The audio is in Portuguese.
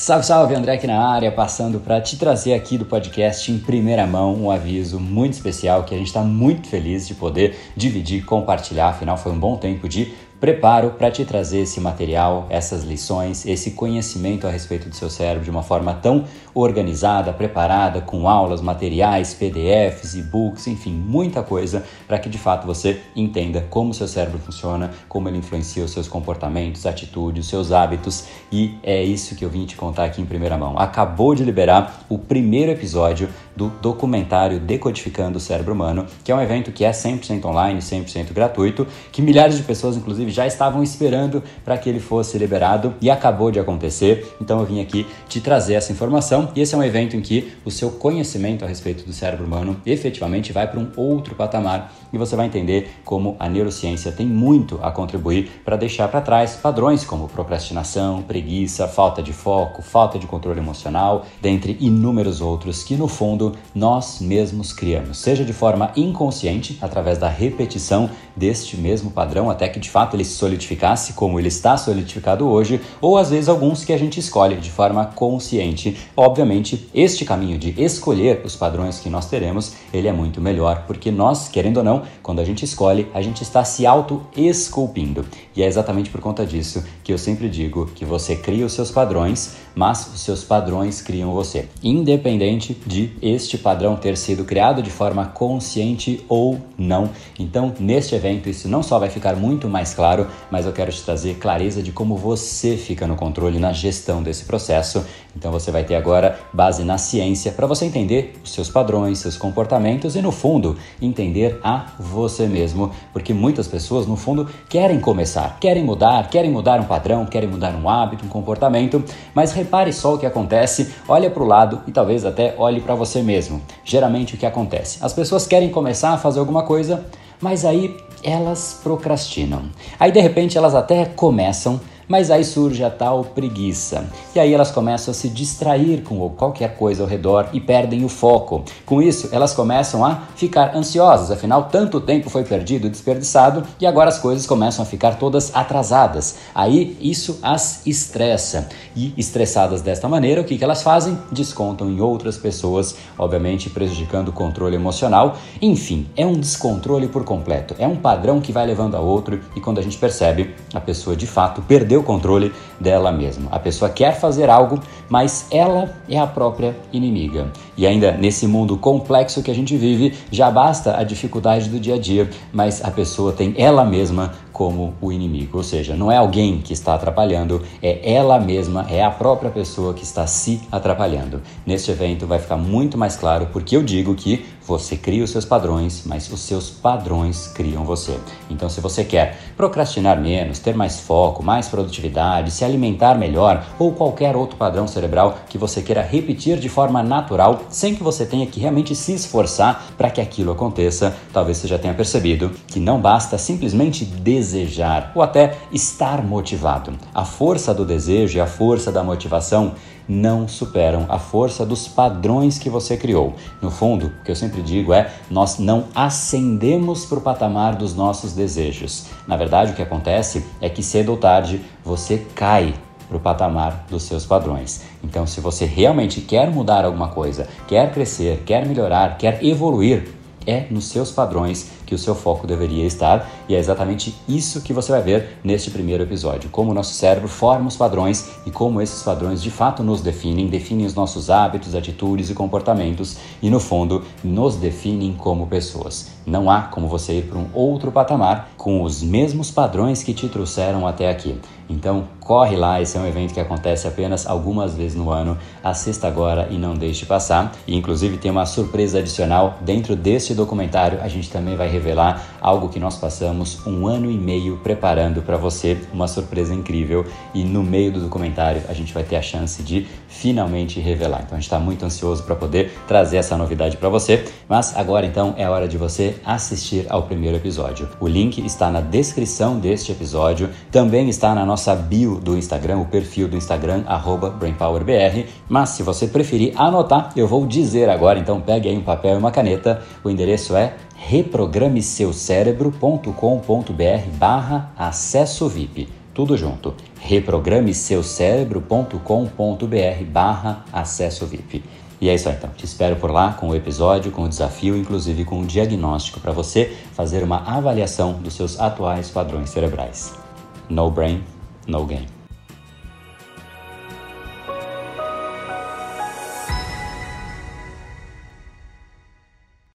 Salve, salve, André aqui na área, passando para te trazer aqui do podcast em primeira mão um aviso muito especial que a gente está muito feliz de poder dividir, compartilhar. Afinal, foi um bom tempo de preparo para te trazer esse material, essas lições, esse conhecimento a respeito do seu cérebro de uma forma tão organizada, preparada, com aulas, materiais, PDFs, e-books, enfim, muita coisa para que de fato você entenda como o seu cérebro funciona, como ele influencia os seus comportamentos, atitudes, os seus hábitos e é isso que eu vim te contar aqui em primeira mão. Acabou de liberar o primeiro episódio do documentário Decodificando o Cérebro Humano, que é um evento que é 100% online, 100% gratuito, que milhares de pessoas inclusive já estavam esperando para que ele fosse liberado e acabou de acontecer. Então eu vim aqui te trazer essa informação e esse é um evento em que o seu conhecimento a respeito do cérebro humano efetivamente vai para um outro patamar e você vai entender como a neurociência tem muito a contribuir para deixar para trás padrões como procrastinação, preguiça, falta de foco, falta de controle emocional, dentre inúmeros outros que no fundo nós mesmos criamos, seja de forma inconsciente através da repetição deste mesmo padrão até que de fato ele se solidificasse como ele está solidificado hoje, ou às vezes alguns que a gente escolhe de forma consciente. Obviamente, este caminho de escolher os padrões que nós teremos, ele é muito melhor, porque nós, querendo ou não, quando a gente escolhe, a gente está se auto-esculpindo. E é exatamente por conta disso que eu sempre digo que você cria os seus padrões, mas os seus padrões criam você. Independente de este padrão ter sido criado de forma consciente ou não. Então, neste evento, isso não só vai ficar muito mais claro, mas eu quero te trazer clareza de como você fica no controle, na gestão desse processo. Então, você vai ter agora base na ciência para você entender os seus padrões, seus comportamentos e, no fundo, entender a você mesmo, porque muitas pessoas, no fundo, querem começar, querem mudar, querem mudar um padrão, querem mudar um hábito, um comportamento, mas repare só o que acontece, olha para o lado e talvez até olhe para você mesmo. Geralmente o que acontece? As pessoas querem começar a fazer alguma coisa, mas aí elas procrastinam. Aí de repente elas até começam, mas aí surge a tal preguiça. E aí elas começam a se distrair com qualquer coisa ao redor e perdem o foco. Com isso, elas começam a ficar ansiosas, afinal, tanto tempo foi perdido, desperdiçado, e agora as coisas começam a ficar todas atrasadas. Aí isso as estressa. E estressadas desta maneira, o que, que elas fazem? Descontam em outras pessoas, obviamente prejudicando o controle emocional. Enfim, é um descontrole por completo. É um padrão que vai levando a outro, e quando a gente percebe, a pessoa de fato perdeu o controle dela mesma. A pessoa quer fazer algo, mas ela é a própria inimiga. E ainda nesse mundo complexo que a gente vive, já basta a dificuldade do dia a dia, mas a pessoa tem ela mesma como o inimigo. Ou seja, não é alguém que está atrapalhando, é ela mesma, é a própria pessoa que está se atrapalhando. Neste evento vai ficar muito mais claro porque eu digo que você cria os seus padrões, mas os seus padrões criam você. Então, se você quer procrastinar menos, ter mais foco, mais produtividade, se alimentar melhor ou qualquer outro padrão cerebral que você queira repetir de forma natural, sem que você tenha que realmente se esforçar para que aquilo aconteça, talvez você já tenha percebido que não basta simplesmente desejar ou até estar motivado. A força do desejo e a força da motivação não superam a força dos padrões que você criou. No fundo, o que eu sempre digo é: nós não ascendemos para o patamar dos nossos desejos. Na verdade, o que acontece é que cedo ou tarde você cai para o patamar dos seus padrões. Então, se você realmente quer mudar alguma coisa, quer crescer, quer melhorar, quer evoluir, é nos seus padrões que o seu foco deveria estar, e é exatamente isso que você vai ver neste primeiro episódio: como o nosso cérebro forma os padrões e como esses padrões de fato nos definem, definem os nossos hábitos, atitudes e comportamentos e, no fundo, nos definem como pessoas. Não há como você ir para um outro patamar com os mesmos padrões que te trouxeram até aqui. Então, corre lá, esse é um evento que acontece apenas algumas vezes no ano. Assista agora e não deixe passar. E inclusive tem uma surpresa adicional dentro deste documentário. A gente também vai revelar algo que nós passamos um ano e meio preparando para você, uma surpresa incrível. E no meio do documentário a gente vai ter a chance de finalmente revelar. Então a gente está muito ansioso para poder trazer essa novidade para você. Mas agora então é hora de você assistir ao primeiro episódio. O link está na descrição deste episódio, também está na nossa bio do Instagram, o perfil do Instagram @brainpowerbr. Mas se você preferir anotar, eu vou dizer agora. Então pegue aí um papel e uma caneta. O endereço é reprogrameseucerebro.com.br barra acesso VIP. Tudo junto. reprogrameseucerebro.com.br barra acesso VIP. E é isso aí, então. Te espero por lá com o episódio, com o desafio, inclusive com o diagnóstico para você fazer uma avaliação dos seus atuais padrões cerebrais. No brain, no game.